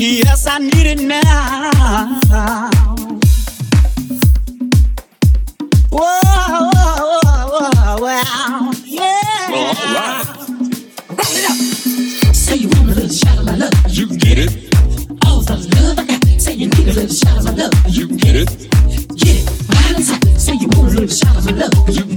Yes, I need it now. Whoa, wow, yeah. All right. Wrap it up. Say you want a little shot of my love. You get it. All the love I got. Say you need a little shot of my love. You get it shout out shadows of love. You